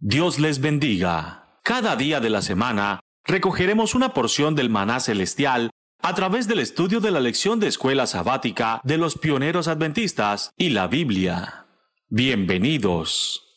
Dios les bendiga. Cada día de la semana recogeremos una porción del maná celestial a través del estudio de la lección de escuela sabática de los pioneros adventistas y la Biblia. Bienvenidos.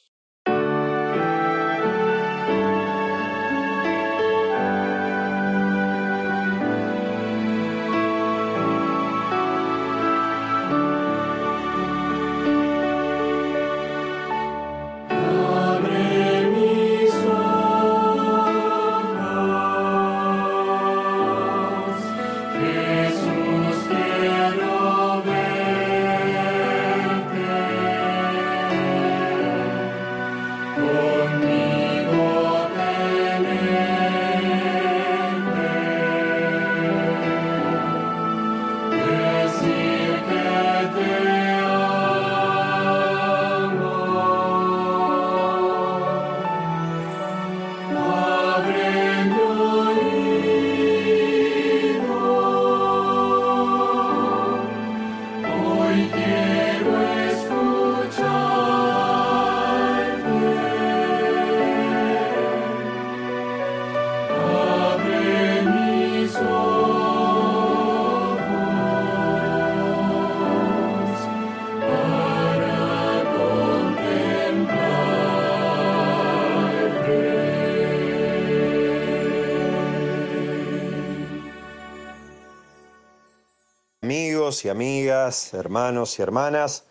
Y amigas, hermanos y hermanas,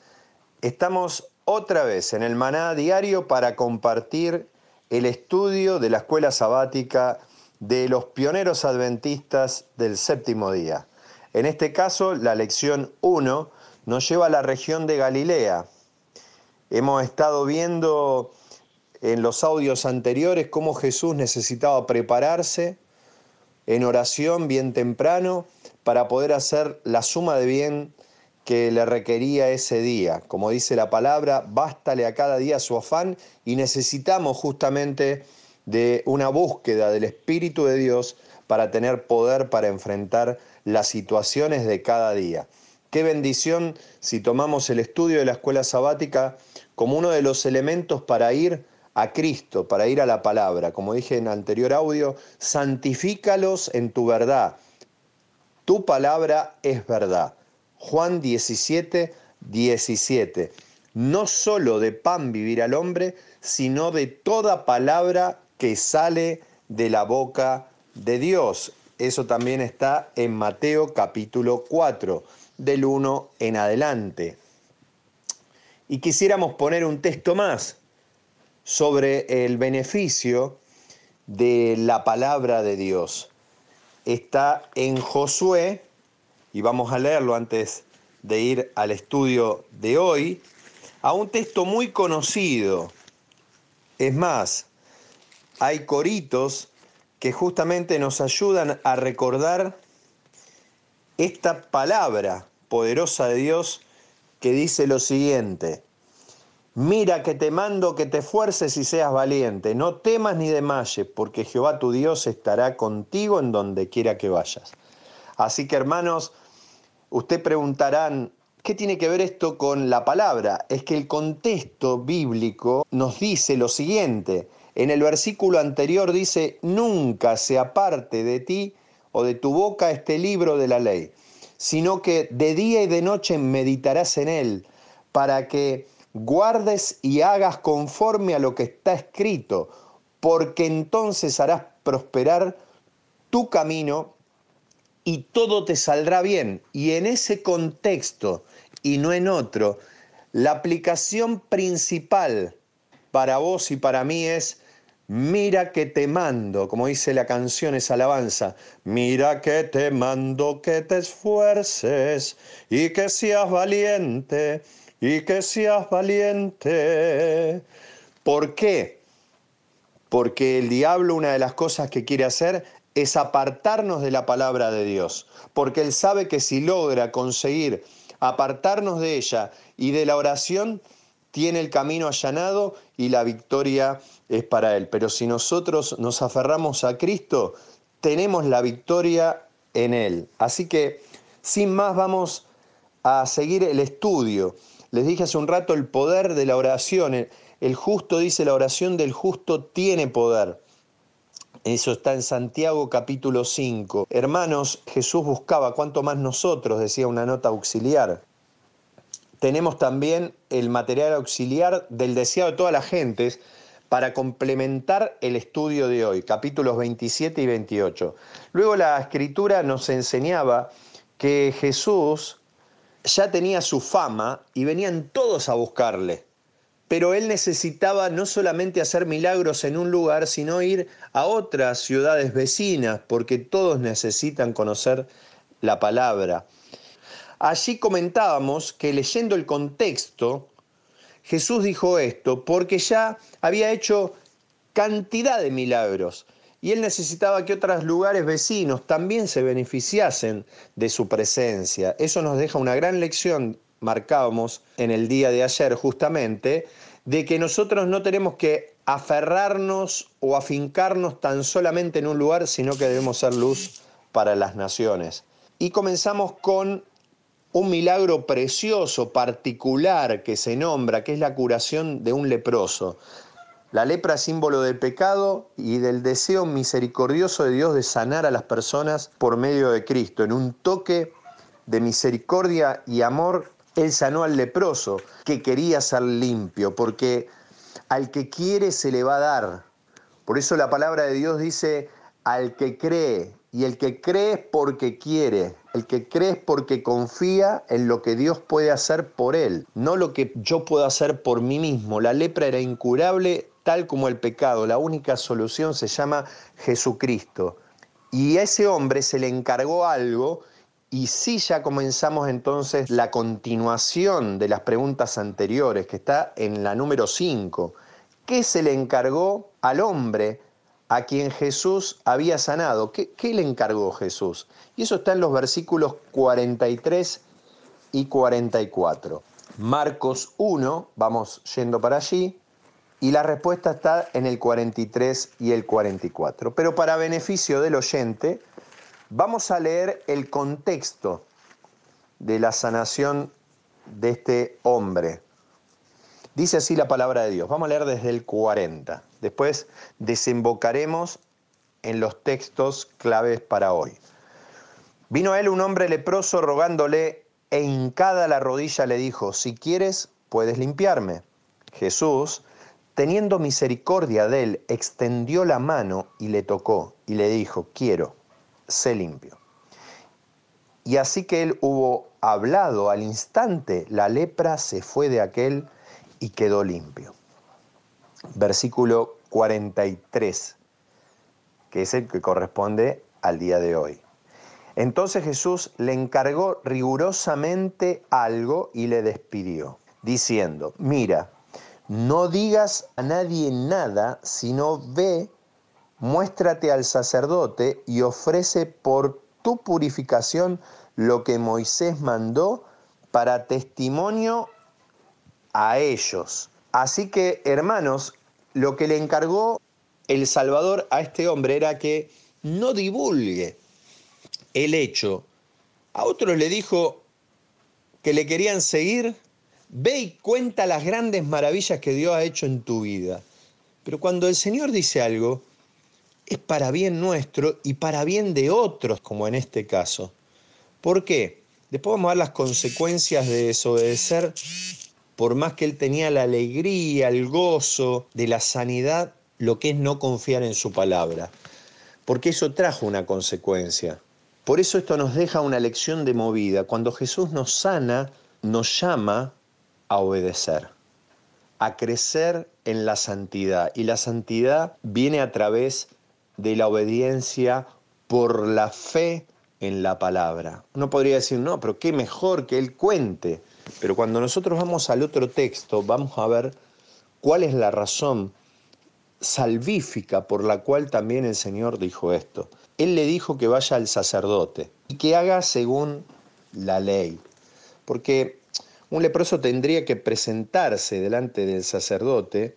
estamos otra vez en el Maná Diario para compartir el estudio de la escuela sabática de los pioneros adventistas del séptimo día. En este caso, la lección 1 nos lleva a la región de Galilea. Hemos estado viendo en los audios anteriores cómo Jesús necesitaba prepararse en oración bien temprano para poder hacer la suma de bien que le requería ese día. Como dice la palabra, bástale a cada día su afán y necesitamos justamente de una búsqueda del Espíritu de Dios para tener poder para enfrentar las situaciones de cada día. Qué bendición si tomamos el estudio de la escuela sabática como uno de los elementos para ir a Cristo, para ir a la palabra. Como dije en anterior audio, santifícalos en tu verdad tu palabra es verdad. Juan 17, 17. No solo de pan vivir al hombre, sino de toda palabra que sale de la boca de Dios. Eso también está en Mateo capítulo 4, del 1 en adelante. Y quisiéramos poner un texto más sobre el beneficio de la palabra de Dios está en Josué, y vamos a leerlo antes de ir al estudio de hoy, a un texto muy conocido. Es más, hay coritos que justamente nos ayudan a recordar esta palabra poderosa de Dios que dice lo siguiente. Mira que te mando que te esfuerces y seas valiente, no temas ni desmayes, porque Jehová tu Dios estará contigo en donde quiera que vayas. Así que hermanos, ustedes preguntarán, ¿qué tiene que ver esto con la palabra? Es que el contexto bíblico nos dice lo siguiente. En el versículo anterior dice, nunca se aparte de ti o de tu boca este libro de la ley, sino que de día y de noche meditarás en él, para que guardes y hagas conforme a lo que está escrito, porque entonces harás prosperar tu camino y todo te saldrá bien. Y en ese contexto y no en otro, la aplicación principal para vos y para mí es, mira que te mando, como dice la canción, esa alabanza, mira que te mando que te esfuerces y que seas valiente y que seas valiente. ¿Por qué? Porque el diablo una de las cosas que quiere hacer es apartarnos de la palabra de Dios, porque él sabe que si logra conseguir apartarnos de ella y de la oración, tiene el camino allanado y la victoria es para él. Pero si nosotros nos aferramos a Cristo, tenemos la victoria en él. Así que, sin más, vamos a seguir el estudio. Les dije hace un rato el poder de la oración. El justo dice, la oración del justo tiene poder. Eso está en Santiago capítulo 5. Hermanos, Jesús buscaba, cuanto más nosotros, decía una nota auxiliar. Tenemos también el material auxiliar del deseado de todas las gentes para complementar el estudio de hoy, capítulos 27 y 28. Luego la escritura nos enseñaba que Jesús ya tenía su fama y venían todos a buscarle pero él necesitaba no solamente hacer milagros en un lugar, sino ir a otras ciudades vecinas, porque todos necesitan conocer la palabra. Allí comentábamos que leyendo el contexto, Jesús dijo esto porque ya había hecho cantidad de milagros y él necesitaba que otros lugares vecinos también se beneficiasen de su presencia. Eso nos deja una gran lección marcábamos en el día de ayer justamente, de que nosotros no tenemos que aferrarnos o afincarnos tan solamente en un lugar, sino que debemos ser luz para las naciones. Y comenzamos con un milagro precioso, particular, que se nombra, que es la curación de un leproso. La lepra es símbolo del pecado y del deseo misericordioso de Dios de sanar a las personas por medio de Cristo, en un toque de misericordia y amor él sanó al leproso que quería ser limpio, porque al que quiere se le va a dar. Por eso la palabra de Dios dice, al que cree, y el que cree es porque quiere, el que cree es porque confía en lo que Dios puede hacer por él, no lo que yo puedo hacer por mí mismo. La lepra era incurable tal como el pecado, la única solución se llama Jesucristo. Y a ese hombre se le encargó algo y sí ya comenzamos entonces la continuación de las preguntas anteriores, que está en la número 5. ¿Qué se le encargó al hombre a quien Jesús había sanado? ¿Qué, ¿Qué, le encargó Jesús? Y eso está en los versículos 43 y 44. Marcos 1, vamos yendo para allí, y la respuesta está en el 43 y el 44. Pero para beneficio del oyente, Vamos a leer el contexto de la sanación de este hombre. Dice así la palabra de Dios. Vamos a leer desde el 40. Después desembocaremos en los textos claves para hoy. Vino a él un hombre leproso rogándole e hincada la rodilla le dijo, si quieres, puedes limpiarme. Jesús, teniendo misericordia de él, extendió la mano y le tocó y le dijo, quiero se limpio. Y así que él hubo hablado al instante, la lepra se fue de aquel y quedó limpio. Versículo 43, que es el que corresponde al día de hoy. Entonces Jesús le encargó rigurosamente algo y le despidió, diciendo, mira, no digas a nadie nada, sino ve muéstrate al sacerdote y ofrece por tu purificación lo que Moisés mandó para testimonio a ellos. Así que, hermanos, lo que le encargó el Salvador a este hombre era que no divulgue el hecho. A otros le dijo que le querían seguir, ve y cuenta las grandes maravillas que Dios ha hecho en tu vida. Pero cuando el Señor dice algo, es para bien nuestro y para bien de otros, como en este caso. ¿Por qué? Después vamos a ver las consecuencias de desobedecer, por más que él tenía la alegría, el gozo de la sanidad, lo que es no confiar en su palabra. Porque eso trajo una consecuencia. Por eso esto nos deja una lección de movida. Cuando Jesús nos sana, nos llama a obedecer, a crecer en la santidad. Y la santidad viene a través de la obediencia por la fe en la palabra. Uno podría decir, no, pero qué mejor que Él cuente. Pero cuando nosotros vamos al otro texto, vamos a ver cuál es la razón salvífica por la cual también el Señor dijo esto. Él le dijo que vaya al sacerdote y que haga según la ley. Porque un leproso tendría que presentarse delante del sacerdote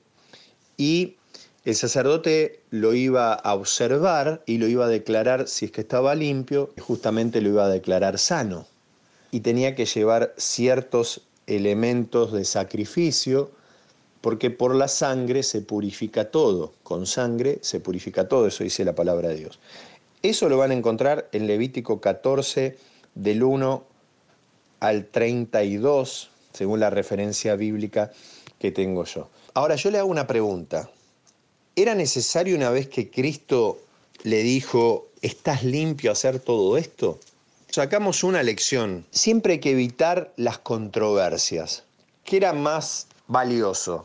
y el sacerdote lo iba a observar y lo iba a declarar, si es que estaba limpio, justamente lo iba a declarar sano. Y tenía que llevar ciertos elementos de sacrificio porque por la sangre se purifica todo, con sangre se purifica todo, eso dice la palabra de Dios. Eso lo van a encontrar en Levítico 14, del 1 al 32, según la referencia bíblica que tengo yo. Ahora yo le hago una pregunta. ¿Era necesario una vez que Cristo le dijo, ¿estás limpio a hacer todo esto? Sacamos una lección. Siempre hay que evitar las controversias. ¿Qué era más valioso?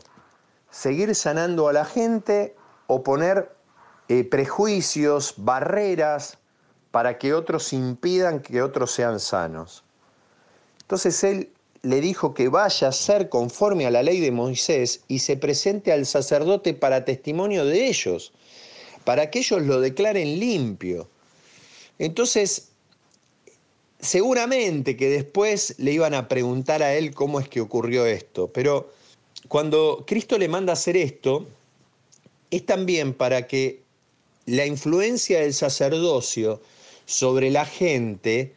¿Seguir sanando a la gente o poner eh, prejuicios, barreras para que otros impidan que otros sean sanos? Entonces él le dijo que vaya a ser conforme a la ley de Moisés y se presente al sacerdote para testimonio de ellos, para que ellos lo declaren limpio. Entonces Seguramente que después le iban a preguntar a él cómo es que ocurrió esto, pero cuando Cristo le manda hacer esto, es también para que la influencia del sacerdocio sobre la gente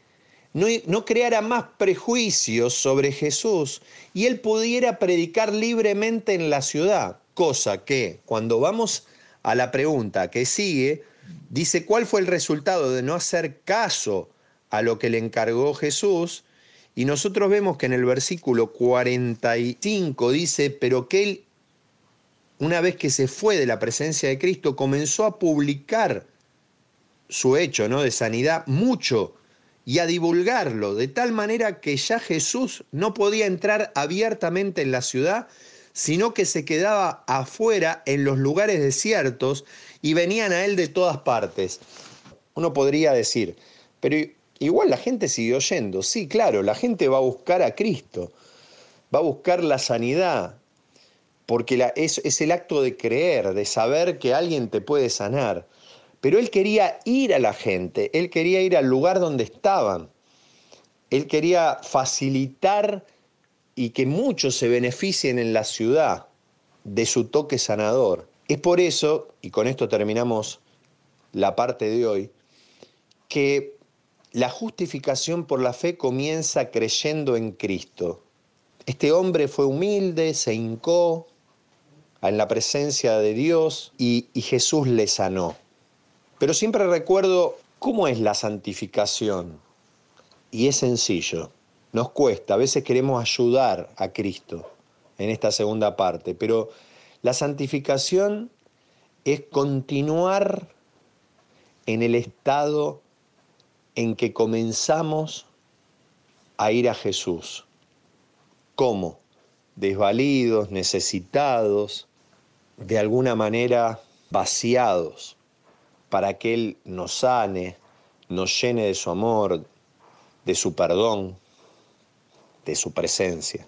no, creara más prejuicios sobre Jesús y él pudiera predicar libremente en la ciudad, cosa que cuando vamos a la pregunta que sigue, dice cuál fue el resultado de no hacer caso a lo que le encargó Jesús. Y nosotros vemos que en el versículo 45 dice, pero que él, una vez que se fue de la presencia de Cristo, comenzó a publicar su hecho ¿no? de sanidad mucho y a divulgarlo, de tal manera que ya Jesús no podía entrar abiertamente en la ciudad, sino que se quedaba afuera en los lugares desiertos y venían a él de todas partes. Uno podría decir, pero Igual la gente sigue oyendo, sí, claro, la gente va a buscar a Cristo, va a buscar la sanidad, porque es el acto de creer, de saber que alguien te puede sanar. Pero él quería ir a la gente, él quería ir al lugar donde estaban, él quería facilitar y que muchos se beneficien en la ciudad de su toque sanador. Es por eso, y con esto terminamos la parte de hoy, que la justificación por la fe comienza creyendo en Cristo. Este hombre fue humilde, se hincó en la presencia de Dios y, Jesús le sanó. Pero siempre recuerdo cómo es la santificación. Y es sencillo, nos cuesta, a veces queremos ayudar a Cristo en esta segunda parte, pero la santificación es continuar en el estado en que comenzamos a ir a Jesús. ¿Cómo? Desvalidos, necesitados, de alguna manera vaciados, para que Él nos sane, nos llene de su amor, de su perdón, de su presencia.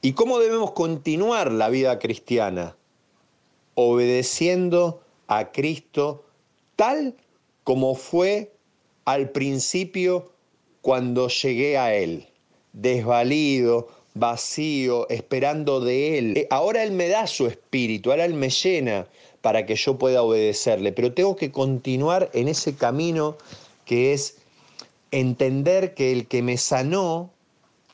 ¿Y cómo debemos continuar la vida cristiana? Obedeciendo a Cristo tal como fue al principio cuando llegué a Él, desvalido, vacío, esperando de Él. Ahora Él me da su espíritu, ahora Él me llena para que yo pueda obedecerle, pero tengo que continuar en ese camino que es entender que el que me sanó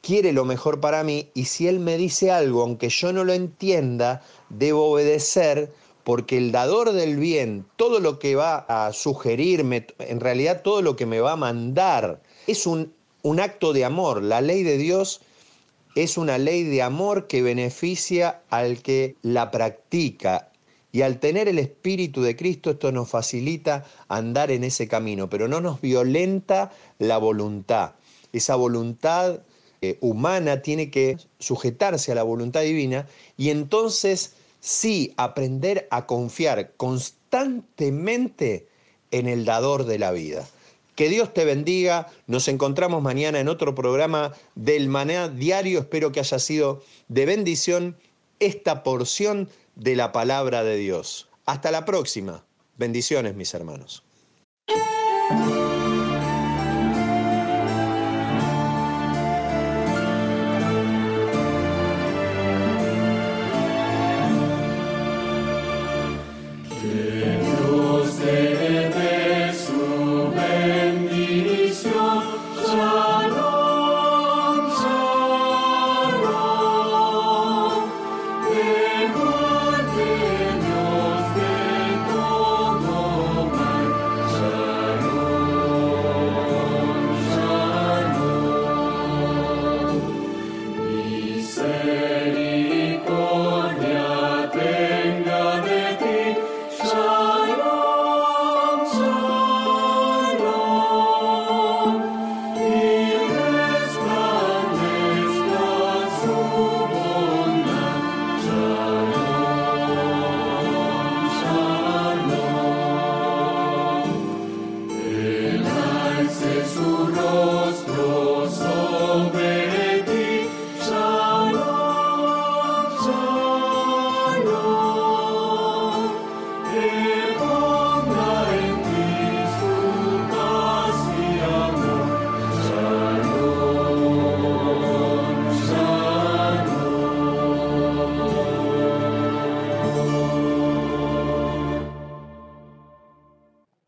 quiere lo mejor para mí y si Él me dice algo, aunque yo no lo entienda, debo obedecer porque el dador del bien, todo lo que va a sugerirme, en realidad todo lo que me va a mandar, es un, un acto de amor. La ley de Dios es una ley de amor que beneficia al que la practica. Y al tener el Espíritu de Cristo, esto nos facilita andar en ese camino, pero no nos violenta la voluntad. Esa voluntad eh, humana tiene que sujetarse a la voluntad divina y entonces sí aprender a confiar constantemente en el dador de la vida. Que Dios te bendiga. Nos encontramos mañana en otro programa del Maná Diario. Espero que haya sido de bendición esta porción de la palabra de Dios. Hasta la próxima. Bendiciones, mis hermanos.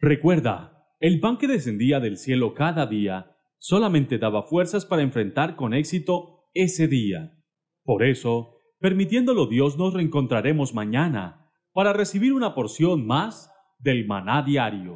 Recuerda, el pan que descendía del cielo cada día solamente daba fuerzas para enfrentar con éxito ese día. Por eso, permitiéndolo Dios, nos reencontraremos mañana para recibir una porción más del maná diario.